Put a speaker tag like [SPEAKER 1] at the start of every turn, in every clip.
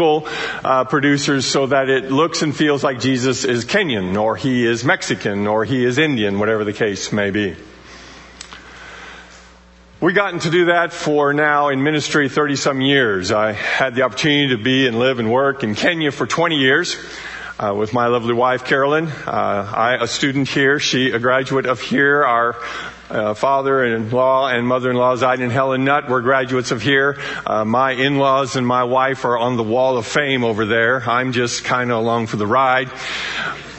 [SPEAKER 1] uh, producers so that it looks and feels like Jesus is Kenyan or he is Mexican or he is Indian, whatever the case may be. We've gotten to do that for now in ministry 30 some years. I had the opportunity to be and live and work in Kenya for 20 years. Uh, with my lovely wife Carolyn, uh, I a student here, she a graduate of here. Our uh, father-in-law and mother-in-law, Zaid and Helen Nutt, were graduates of here. Uh, my in-laws and my wife are on the wall of fame over there. I'm just kind of along for the ride.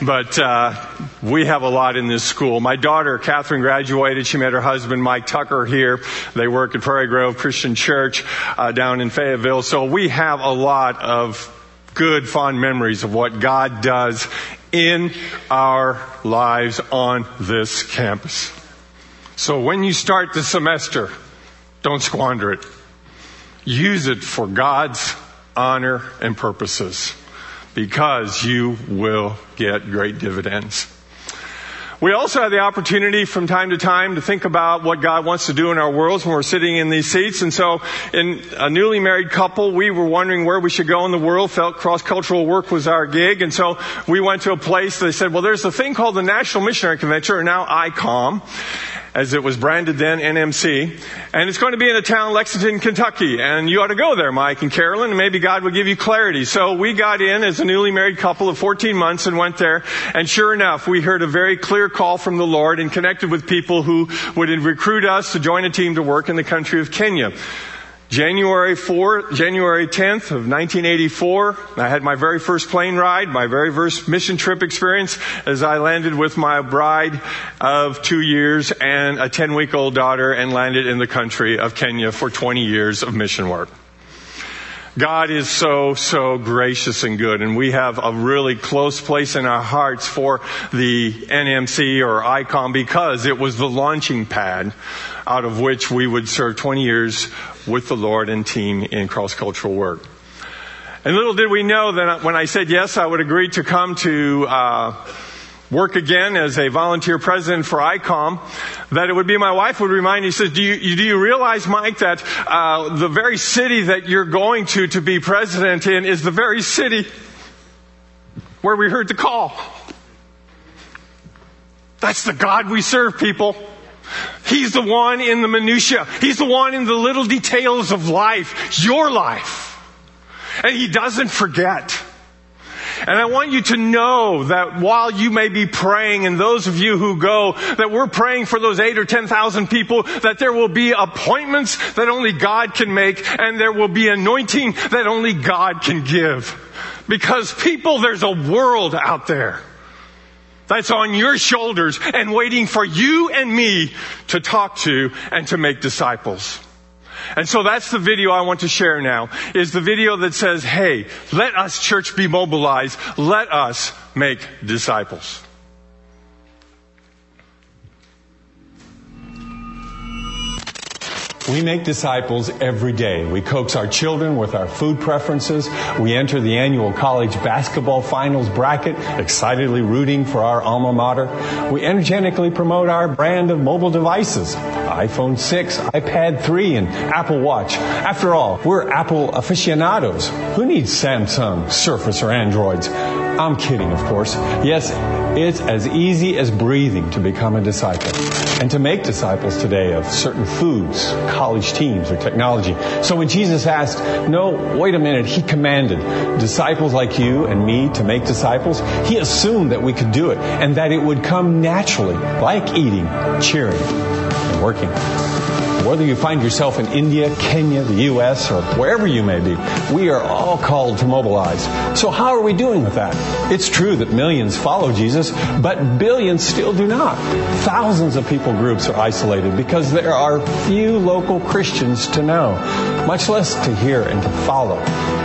[SPEAKER 1] But uh, we have a lot in this school. My daughter, Catherine, graduated. She met her husband, Mike Tucker, here. They work at Prairie Grove Christian Church uh, down in Fayetteville. So we have a lot of good, fond memories of what God does in our lives on this campus. So when you start the semester, don't squander it. Use it for God's honor and purposes because you will get great dividends. We also have the opportunity from time to time to think about what God wants to do in our worlds when we're sitting in these seats. And so in a newly married couple, we were wondering where we should go in the world, felt cross-cultural work was our gig. And so we went to a place, they said, well, there's a thing called the National Missionary Convention, or now ICOM as it was branded then, NMC. And it's going to be in a town, Lexington, Kentucky. And you ought to go there, Mike and Carolyn, and maybe God will give you clarity. So we got in as a newly married couple of 14 months and went there. And sure enough, we heard a very clear call from the Lord and connected with people who would recruit us to join a team to work in the country of Kenya. January 4, January 10th of 1984, I had my very first plane ride, my very first mission trip experience as I landed with my bride of two years and a 10 week old daughter and landed in the country of Kenya for 20 years of mission work. God is so, so gracious and good, and we have a really close place in our hearts for the NMC or ICOM because it was the launching pad out of which we would serve 20 years with the Lord and team in cross-cultural work. And little did we know that when I said yes, I would agree to come to uh, work again as a volunteer president for ICOM, that it would be my wife would remind me, she says, do you, do you realize, Mike, that uh, the very city that you're going to to be president in is the very city where we heard the call? That's the God we serve, people. He's the one in the minutia. He's the one in the little details of life, your life. And he doesn't forget. And I want you to know that while you may be praying, and those of you who go, that we're praying for those eight or ten thousand people, that there will be appointments that only God can make, and there will be anointing that only God can give. Because people, there's a world out there that's on your shoulders and waiting for you and me to talk to and to make disciples. And so that's the video I want to share now, is the video that says, hey, let us church be mobilized. Let us make disciples.
[SPEAKER 2] We make disciples every day. We coax our children with our food preferences. We enter the annual college basketball finals bracket, excitedly rooting for our alma mater. We energetically promote our brand of mobile devices iPhone 6, iPad 3, and Apple Watch. After all, we're Apple aficionados. Who needs Samsung, Surface, or Androids? I'm kidding, of course. Yes, it's as easy as breathing to become a disciple and to make disciples today of certain foods, college teams, or technology. So when Jesus asked, no, wait a minute, he commanded disciples like you and me to make disciples, he assumed that we could do it and that it would come naturally, like eating, cheering, and working. Whether you find yourself in India, Kenya, the U.S., or wherever you may be, we are all called to mobilize. So how are we doing with that? It's true that millions follow Jesus, but billions still do not. Thousands of people groups are isolated because there are few local Christians to know, much less to hear and to follow.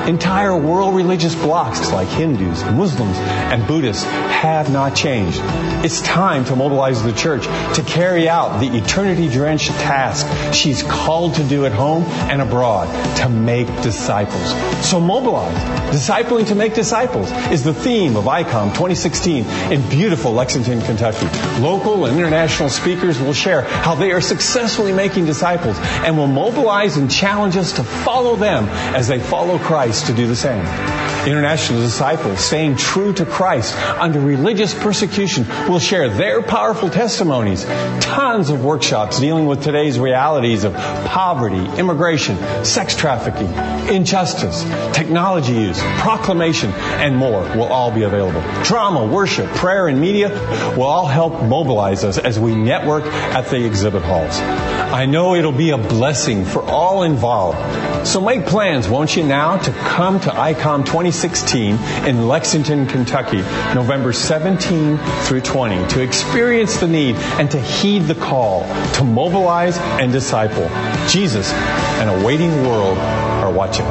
[SPEAKER 2] Entire world religious blocks like Hindus, Muslims, and Buddhists have not changed. It's time to mobilize the church to carry out the eternity drenched task she's called to do at home and abroad to make disciples. So mobilize. Discipling to make disciples is the theme of ICOM 2016 in beautiful Lexington, Kentucky. Local and international speakers will share how they are successfully making disciples and will mobilize and challenge us to follow them as they follow Christ to do the same. International disciples staying true to Christ under religious persecution will share their powerful testimonies. Tons of workshops dealing with today's realities of poverty, immigration, sex trafficking, injustice, technology use, proclamation, and more will all be available. Drama, worship, prayer, and media will all help mobilize us as we network at the exhibit halls. I know it'll be a blessing for all involved. So make plans, won't you now, to come to ICOM 2016 in Lexington, Kentucky, November 17 through 20, to experience the need and to heed the call to mobilize and disciple. Jesus and a waiting world are watching.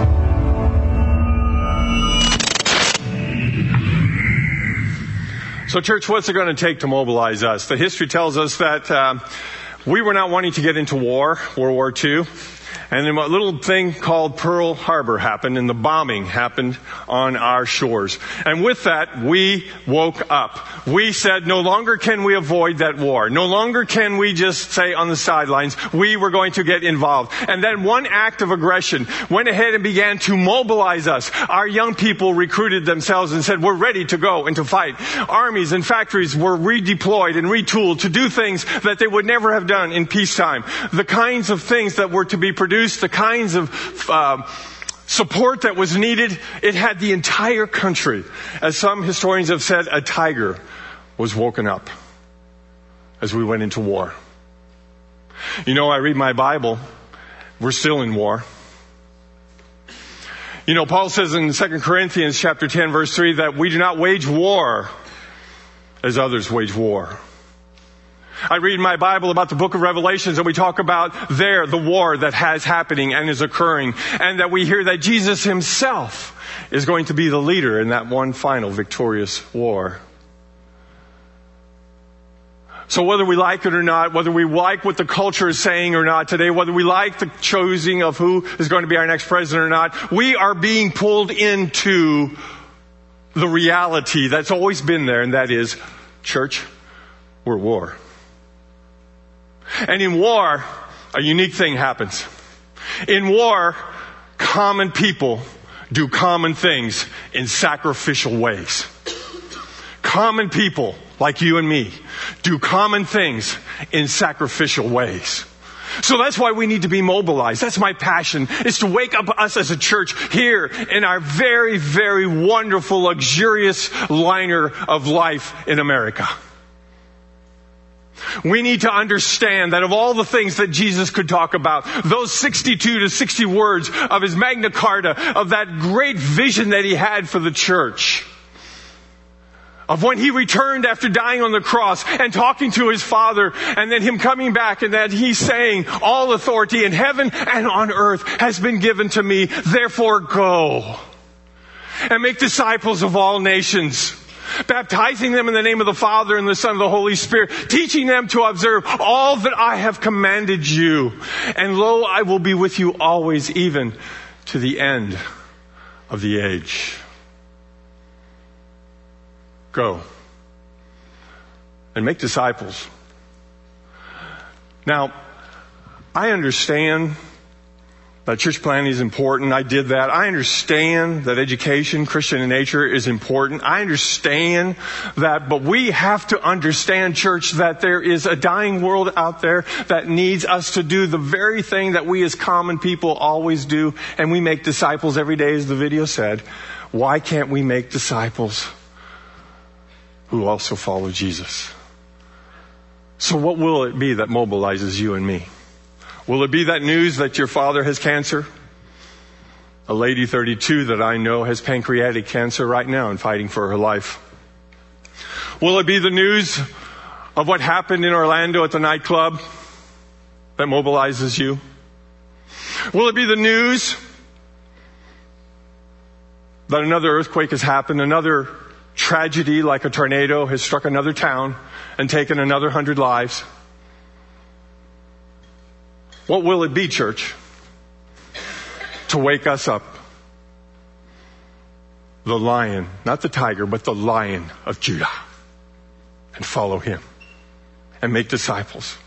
[SPEAKER 1] So, church, what's it going to take to mobilize us? The history tells us that uh, we were not wanting to get into war, World War II. And then a little thing called Pearl Harbor happened and the bombing happened on our shores. And with that, we woke up. We said no longer can we avoid that war. No longer can we just say on the sidelines, we were going to get involved. And then one act of aggression went ahead and began to mobilize us. Our young people recruited themselves and said, we're ready to go and to fight. Armies and factories were redeployed and retooled to do things that they would never have done in peacetime. The kinds of things that were to be produced the kinds of uh, support that was needed. It had the entire country, as some historians have said, a tiger was woken up as we went into war. You know, I read my Bible. We're still in war. You know, Paul says in 2 Corinthians chapter 10 verse 3 that we do not wage war as others wage war. I read my Bible about the book of Revelations and we talk about there the war that has happening and is occurring and that we hear that Jesus himself is going to be the leader in that one final victorious war. So whether we like it or not, whether we like what the culture is saying or not today, whether we like the choosing of who is going to be our next president or not, we are being pulled into the reality that's always been there and that is, church, we're war. And in war, a unique thing happens. In war, common people do common things in sacrificial ways. Common people, like you and me, do common things in sacrificial ways. So that's why we need to be mobilized. That's my passion, is to wake up us as a church here in our very, very wonderful, luxurious liner of life in America. We need to understand that of all the things that Jesus could talk about, those 62 to 60 words of his Magna Carta, of that great vision that he had for the church, of when he returned after dying on the cross and talking to his father and then him coming back and that he's saying all authority in heaven and on earth has been given to me. Therefore go and make disciples of all nations baptizing them in the name of the Father and the Son and the Holy Spirit, teaching them to observe all that I have commanded you. And lo, I will be with you always, even to the end of the age. Go and make disciples. Now, I understand that church planning is important. I did that. I understand that education, Christian in nature, is important. I understand that, but we have to understand, church, that there is a dying world out there that needs us to do the very thing that we as common people always do, and we make disciples every day, as the video said. Why can't we make disciples who also follow Jesus? So what will it be that mobilizes you and me? Will it be that news that your father has cancer? A lady 32 that I know has pancreatic cancer right now and fighting for her life. Will it be the news of what happened in Orlando at the nightclub that mobilizes you? Will it be the news that another earthquake has happened, another tragedy like a tornado has struck another town and taken another hundred lives? What will it be, church? To wake us up. The lion, not the tiger, but the lion of Judah. And follow him. And make disciples.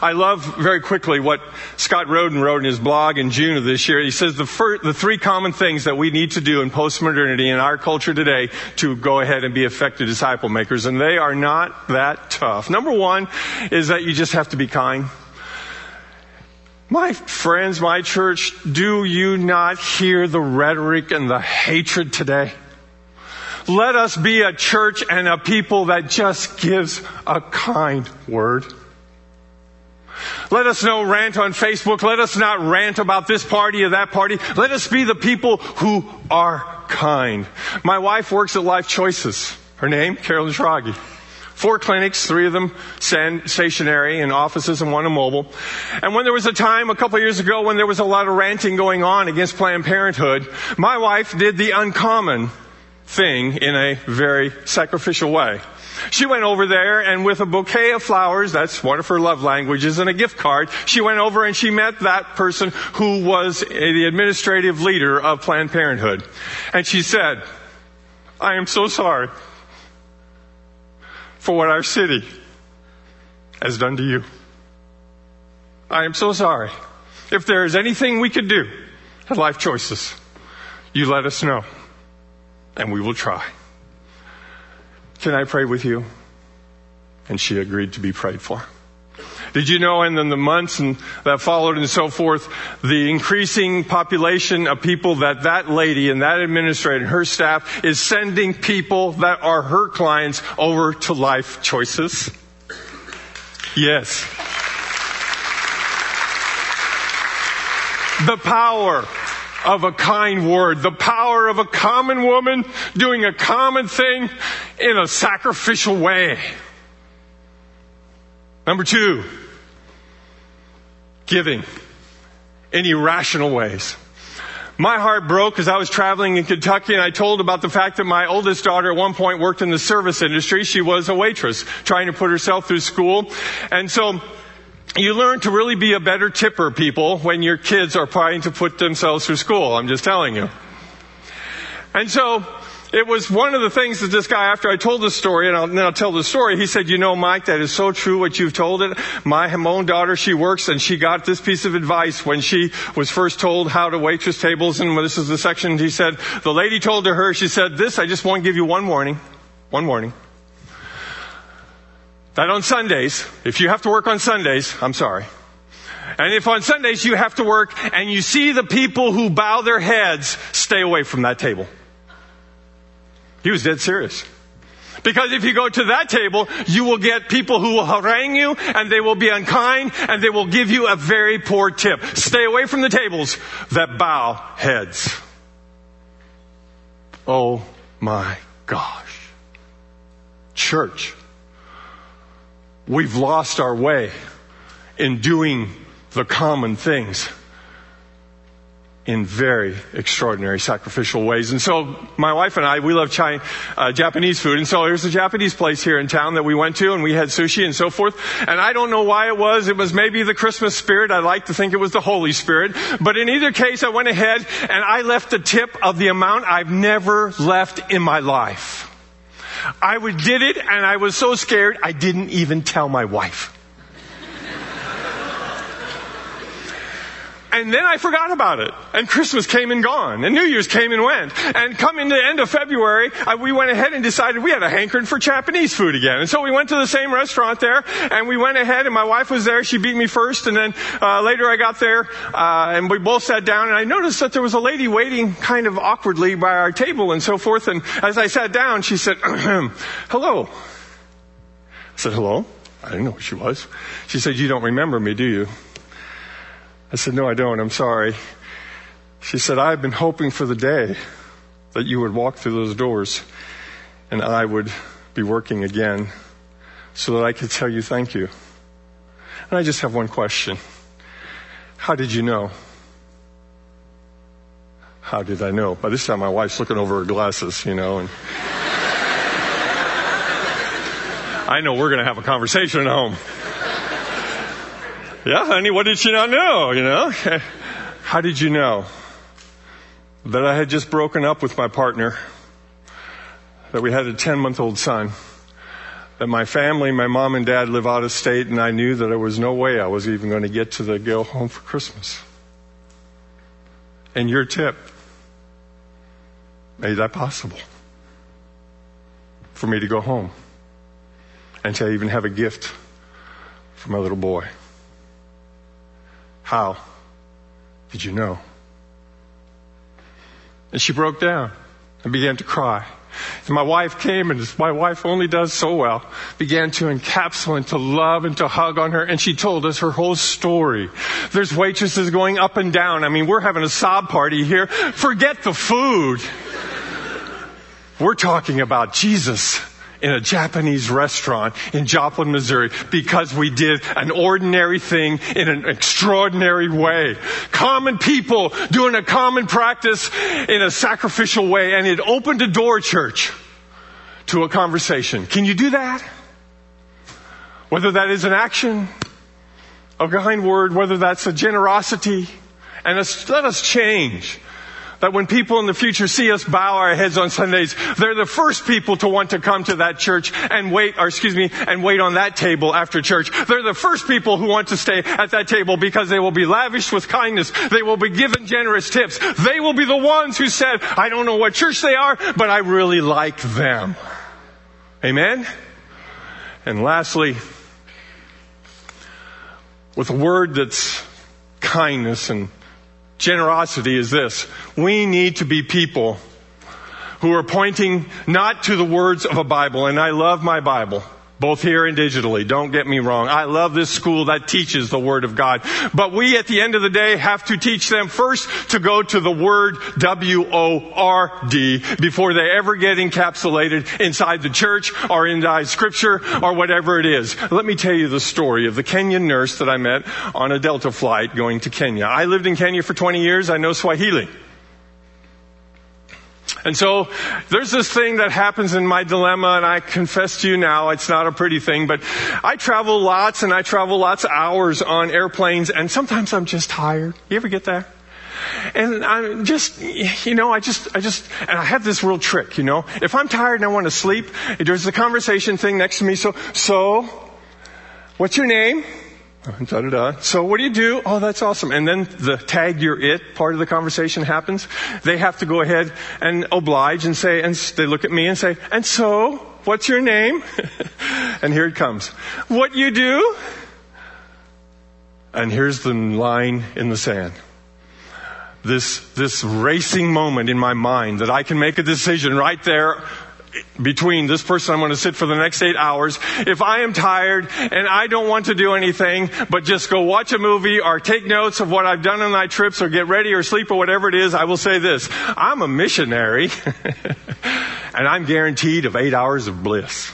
[SPEAKER 1] I love very quickly what Scott Roden wrote in his blog in June of this year. He says the, the three common things that we need to do in postmodernity in our culture today to go ahead and be effective disciple makers, and they are not that tough. Number one is that you just have to be kind. My friends, my church, do you not hear the rhetoric and the hatred today? Let us be a church and a people that just gives a kind word. Let us no rant on Facebook. Let us not rant about this party or that party. Let us be the people who are kind. My wife works at Life Choices. Her name, Carolyn Schrage. Four clinics, three of them stationary in offices and one in mobile. And when there was a time a couple of years ago when there was a lot of ranting going on against Planned Parenthood, my wife did the uncommon thing in a very sacrificial way. She went over there and with a bouquet of flowers, that's one of her love languages, and a gift card, she went over and she met that person who was the administrative leader of Planned Parenthood. And she said, I am so sorry for what our city has done to you. I am so sorry. If there is anything we could do at Life Choices, you let us know and we will try. Can I pray with you? And she agreed to be prayed for. Did you know in the months and that followed and so forth, the increasing population of people that that lady and that administrator and her staff is sending people that are her clients over to life choices? Yes. The power of a kind word, the power of a common woman doing a common thing in a sacrificial way. Number two, giving in irrational ways. My heart broke as I was traveling in Kentucky and I told about the fact that my oldest daughter at one point worked in the service industry. She was a waitress trying to put herself through school. And so you learn to really be a better tipper, people, when your kids are trying to put themselves through school. I'm just telling you. And so, it was one of the things that this guy, after I told the story, and I'll, then I'll tell the story, he said, you know, Mike, that is so true what you've told it. My own daughter, she works and she got this piece of advice when she was first told how to waitress tables, and this is the section he said, the lady told to her, she said, this, I just want to give you one warning. One warning. That on Sundays, if you have to work on Sundays, I'm sorry. And if on Sundays you have to work and you see the people who bow their heads, stay away from that table. He was dead serious. Because if you go to that table, you will get people who will harangue you and they will be unkind and they will give you a very poor tip. Stay away from the tables that bow heads. Oh my gosh. Church we've lost our way in doing the common things in very extraordinary sacrificial ways. And so my wife and I, we love China, uh, Japanese food. And so there's a Japanese place here in town that we went to and we had sushi and so forth. And I don't know why it was. It was maybe the Christmas spirit. I like to think it was the Holy Spirit. But in either case, I went ahead and I left a tip of the amount I've never left in my life. I did it and I was so scared I didn't even tell my wife. And then I forgot about it. And Christmas came and gone. And New Year's came and went. And coming to the end of February, I, we went ahead and decided we had a hankering for Japanese food again. And so we went to the same restaurant there, and we went ahead, and my wife was there. She beat me first, and then uh, later I got there, uh, and we both sat down, and I noticed that there was a lady waiting kind of awkwardly by our table and so forth. And as I sat down, she said, hello. I said, hello. I didn't know who she was. She said, you don't remember me, do you? I said, No, I don't. I'm sorry. She said, I've been hoping for the day that you would walk through those doors and I would be working again so that I could tell you thank you. And I just have one question. How did you know? How did I know? By this time, my wife's looking over her glasses, you know, and I know we're going to have a conversation at home. Yeah, honey, what did she not know, you know? How did you know that I had just broken up with my partner, that we had a 10 month old son, that my family, my mom and dad live out of state, and I knew that there was no way I was even going to get to the go home for Christmas. And your tip made that possible for me to go home and to even have a gift for my little boy. How did you know? And she broke down and began to cry. And my wife came, and as my wife only does so well, began to encapsulate and to love and to hug on her, and she told us her whole story. There's waitresses going up and down. I mean, we're having a sob party here. Forget the food. We're talking about Jesus in a Japanese restaurant in Joplin, Missouri, because we did an ordinary thing in an extraordinary way. Common people doing a common practice in a sacrificial way, and it opened a door, church, to a conversation. Can you do that? Whether that is an action, a kind word, whether that's a generosity, and let us change that when people in the future see us bow our heads on Sundays, they're the first people to want to come to that church and wait, or excuse me, and wait on that table after church. They're the first people who want to stay at that table because they will be lavished with kindness. They will be given generous tips. They will be the ones who said, I don't know what church they are, but I really like them. Amen? And lastly, with a word that's kindness and generosity is this. We need to be people who are pointing not to the words of a Bible, and I love my Bible both here and digitally. Don't get me wrong. I love this school that teaches the Word of God. But we at the end of the day have to teach them first to go to the Word W-O-R-D before they ever get encapsulated inside the church or inside Scripture or whatever it is. Let me tell you the story of the Kenyan nurse that I met on a Delta flight going to Kenya. I lived in Kenya for 20 years. I know Swahili. And so there's this thing that happens in my dilemma, and I confess to you now, it's not a pretty thing, but I travel lots and I travel lots of hours on airplanes, and sometimes I'm just tired. You ever get that? And I'm just, you know, I just, I just, and I have this real trick, you know. If I'm tired and I want to sleep, there's a conversation thing next to me, so, so, what's your name? Da, da, da. So what do you do? Oh, that's awesome. And then the tag you're it part of the conversation happens. They have to go ahead and oblige and say, and they look at me and say, and so, what's your name? and here it comes. What you do? And here's the line in the sand. This, this racing moment in my mind that I can make a decision right there between this person I'm going to sit for the next eight hours. If I am tired and I don't want to do anything but just go watch a movie or take notes of what I've done on my trips or get ready or sleep or whatever it is, I will say this. I'm a missionary and I'm guaranteed of eight hours of bliss.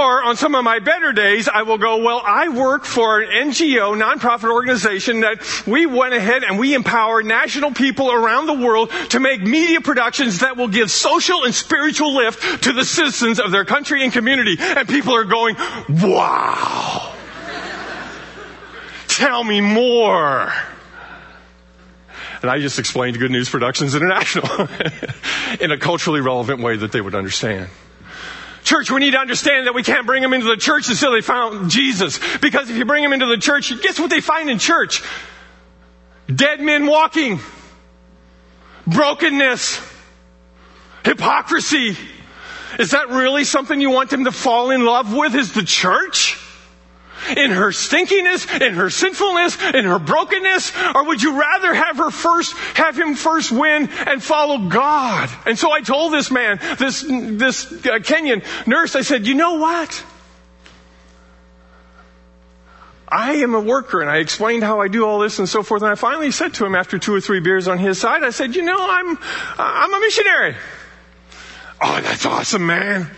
[SPEAKER 1] Or on some of my better days, I will go, well, I work for an NGO, nonprofit organization that we went ahead and we empower national people around the world to make media productions that will give social and spiritual lift to the citizens of their country and community. And people are going, wow. Tell me more. And I just explained Good News Productions International in a culturally relevant way that they would understand. Church, we need to understand that we can't bring them into the church until they found Jesus. Because if you bring them into the church, guess what they find in church? Dead men walking. Brokenness. Hypocrisy. Is that really something you want them to fall in love with? Is the church? In her stinkiness, in her sinfulness, in her brokenness? Or would you rather have her first, have him first win and follow God? And so I told this man, this, this uh, Kenyan nurse, I said, you know what? I am a worker and I explained how I do all this and so forth. And I finally said to him after two or three beers on his side, I said, you know, I'm, I'm a missionary. Oh, that's awesome, man.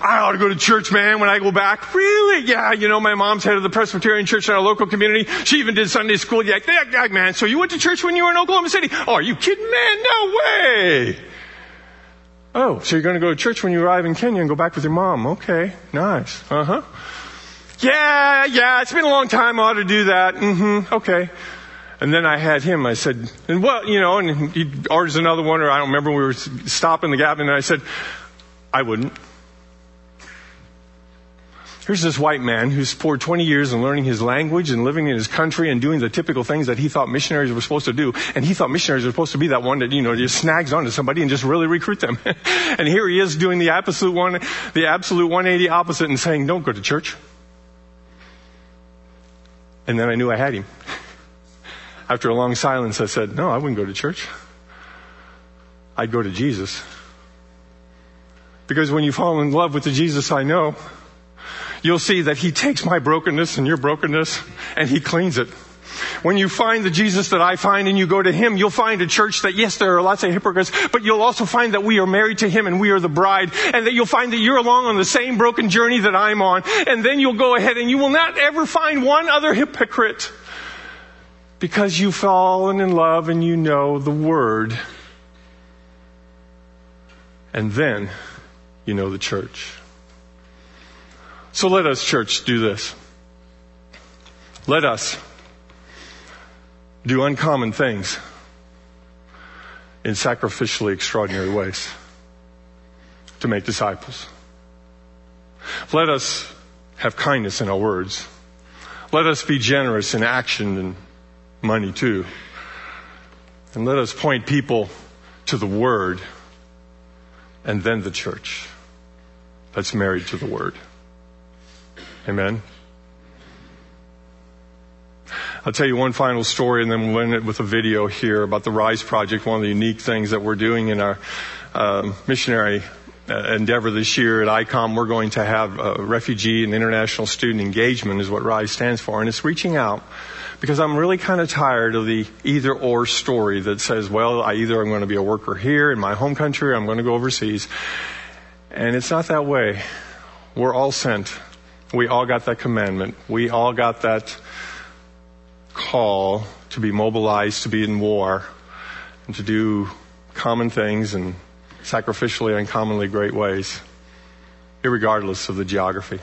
[SPEAKER 1] I ought to go to church, man, when I go back. Really? Yeah, you know, my mom's head of the Presbyterian church in our local community. She even did Sunday school. Yeah, yeah, man. So you went to church when you were in Oklahoma City? Oh, are you kidding, man? No way. Oh, so you're going to go to church when you arrive in Kenya and go back with your mom. Okay, nice. Uh huh. Yeah, yeah, it's been a long time. I ought to do that. Mm hmm. Okay. And then I had him, I said, and well, you know, and he orders another one, or I don't remember, we were stopping the gap, and I said, I wouldn't. Here's this white man who's poured 20 years in learning his language and living in his country and doing the typical things that he thought missionaries were supposed to do. And he thought missionaries were supposed to be that one that, you know, just snags onto somebody and just really recruit them. and here he is doing the absolute one, the absolute 180 opposite and saying, don't go to church. And then I knew I had him. After a long silence, I said, no, I wouldn't go to church. I'd go to Jesus. Because when you fall in love with the Jesus I know, you'll see that He takes my brokenness and your brokenness and He cleans it. When you find the Jesus that I find and you go to Him, you'll find a church that yes, there are lots of hypocrites, but you'll also find that we are married to Him and we are the bride, and that you'll find that you're along on the same broken journey that I'm on, and then you'll go ahead and you will not ever find one other hypocrite because you've fallen in love and you know the Word. And then you know the church. So let us, church, do this. Let us do uncommon things in sacrificially extraordinary ways to make disciples. Let us have kindness in our words. Let us be generous in action and money too. And let us point people to the Word and then the church that's married to the Word. Amen. I'll tell you one final story and then we'll end it with a video here about the RISE project, one of the unique things that we're doing in our uh, missionary uh, endeavor this year at ICOM. We're going to have refugee and international student engagement is what RISE stands for. And it's reaching out because I'm really kind of tired of the either or story that says, well, I either I'm going to be a worker here in my home country or I'm going to go overseas. And it's not that way. We're all sent we all got that commandment. We all got that call to be mobilized, to be in war, and to do common things in sacrificially uncommonly great ways, regardless of the geography.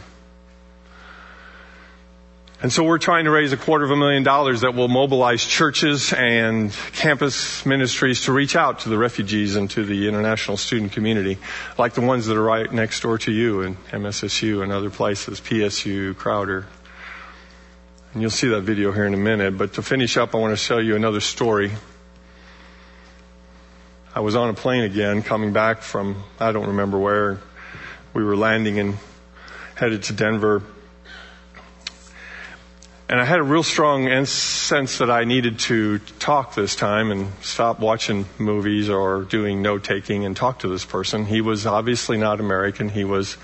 [SPEAKER 1] And so we're trying to raise a quarter of a million dollars that will mobilize churches and campus ministries to reach out to the refugees and to the international student community, like the ones that are right next door to you in MSSU and other places, PSU, Crowder. And you'll see that video here in a minute. But to finish up, I want to show you another story. I was on a plane again coming back from, I don't remember where. We were landing and headed to Denver and I had a real strong sense that I needed to talk this time and stop watching movies or doing note taking and talk to this person. He was obviously not American. He was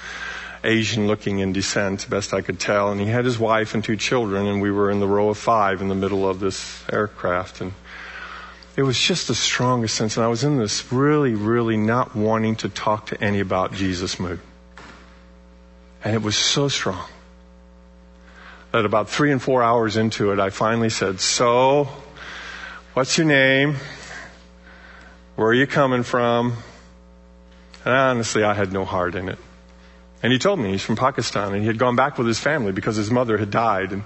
[SPEAKER 1] Asian looking in descent, best I could tell. And he had his wife and two children, and we were in the row of five in the middle of this aircraft. And it was just the strongest sense. And I was in this really, really not wanting to talk to any about Jesus mood. And it was so strong that about three and four hours into it, I finally said, So, what's your name? Where are you coming from? And honestly, I had no heart in it. And he told me he's from Pakistan and he had gone back with his family because his mother had died. And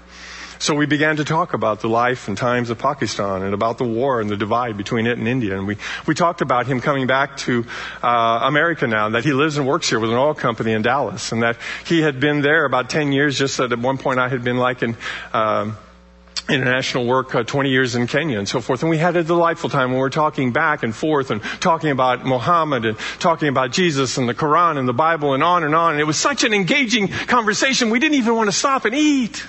[SPEAKER 1] so we began to talk about the life and times of Pakistan and about the war and the divide between it and India. And we, we talked about him coming back to uh, America now, that he lives and works here with an oil company in Dallas, and that he had been there about 10 years, just that at one point I had been like in. Um, international work, uh, 20 years in Kenya and so forth. And we had a delightful time when we were talking back and forth and talking about Muhammad and talking about Jesus and the Quran and the Bible and on and on. And it was such an engaging conversation. We didn't even want to stop and eat.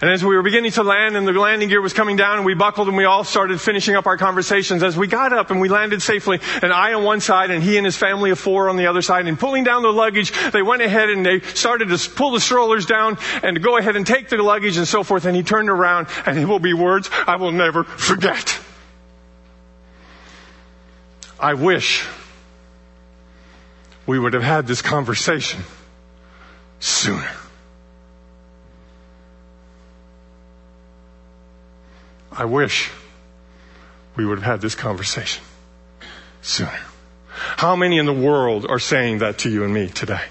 [SPEAKER 1] And as we were beginning to land and the landing gear was coming down and we buckled and we all started finishing up our conversations, as we got up and we landed safely and I on one side and he and his family of four on the other side and pulling down the luggage, they went ahead and they started to pull the strollers down and to go ahead and take the luggage and so forth and he turned around and it will be words I will never forget. I wish we would have had this conversation sooner. I wish we would have had this conversation sooner. How many in the world are saying that to you and me today?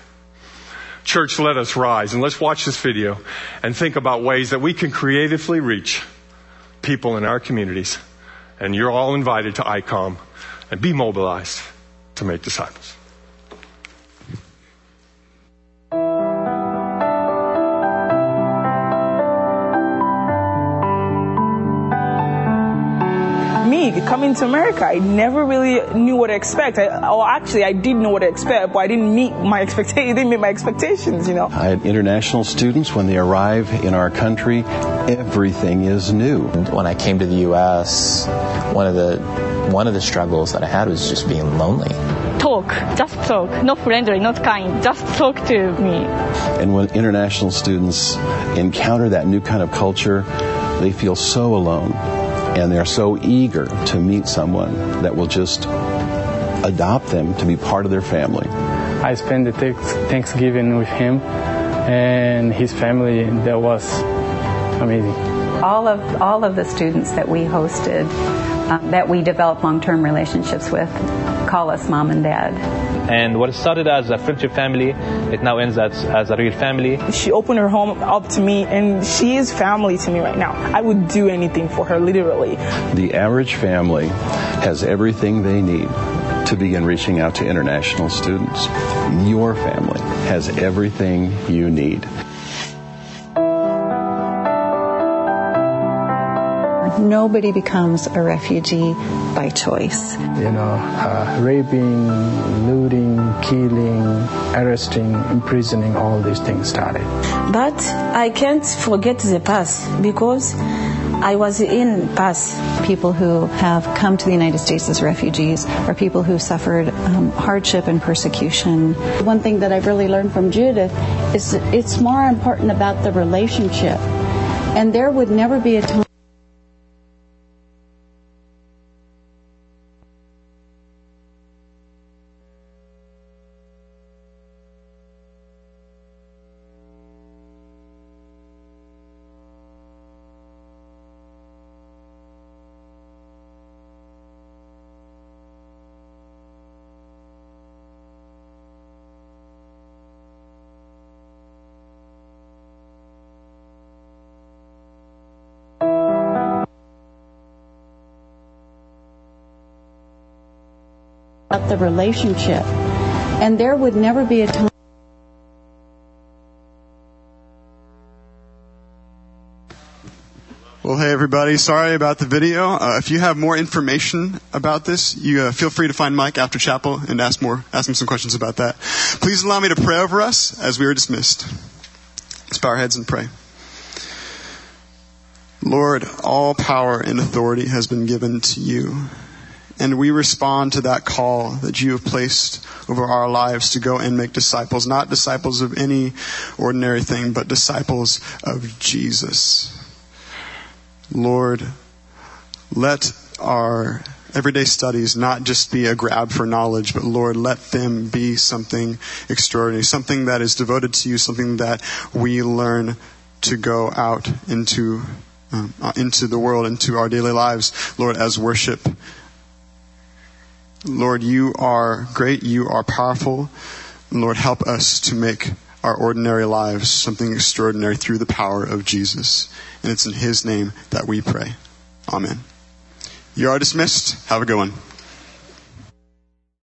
[SPEAKER 1] Church, let us rise and let's watch this video and think about ways that we can creatively reach people in our communities. And you're all invited to ICOM and be mobilized to make disciples.
[SPEAKER 3] Me coming to America, I never really knew what to expect. I, or actually, I did know what to expect, but I didn't meet my expectations. Didn't meet my expectations. You know.
[SPEAKER 4] I had international students when they arrive in our country. Everything is new.
[SPEAKER 5] When I came to the U.S., one of the one of the struggles that I had was just being lonely.
[SPEAKER 6] Talk, just talk, not friendly, not kind, just talk to me.
[SPEAKER 4] And when international students encounter that new kind of culture, they feel so alone and they're so eager to meet someone that will just adopt them to be part of their family.
[SPEAKER 7] I spent the Thanksgiving with him and his family. That was amazing.
[SPEAKER 8] All of all of the students that we hosted, uh, that we developed long-term relationships with, call us mom and dad.
[SPEAKER 9] And what started as a friendship family, it now ends as, as a real family.
[SPEAKER 3] She opened her home up to me, and she is family to me right now. I would do anything for her, literally.
[SPEAKER 4] The average family has everything they need to begin reaching out to international students. Your family has everything you need.
[SPEAKER 10] Nobody becomes a refugee by choice.
[SPEAKER 7] You know, uh, raping, looting, killing, arresting, imprisoning, all these things started.
[SPEAKER 11] But I can't forget the past because I was in past.
[SPEAKER 10] People who have come to the United States as refugees are people who suffered um, hardship and persecution.
[SPEAKER 12] One thing that I've really learned from Judith is it's more important about the relationship. And there would never be a time the relationship. And there would never be a time.
[SPEAKER 13] Well, hey everybody, sorry about the video. Uh, if you have more information about this, you uh, feel free to find Mike after chapel and ask more, ask him some questions about that. Please allow me to pray over us as we are dismissed. Let's bow our heads and pray. Lord, all power and authority has been given to you. And we respond to that call that you have placed over our lives to go and make disciples, not disciples of any ordinary thing, but disciples of Jesus. Lord, let our everyday studies not just be a grab for knowledge, but Lord, let them be something extraordinary, something that is devoted to you, something that we learn to go out into um, into the world, into our daily lives, Lord, as worship Lord, you are great, you are powerful. Lord, help us to make our ordinary lives something extraordinary through the power of Jesus. And it's in His name that we pray. Amen. You are dismissed. Have a good one.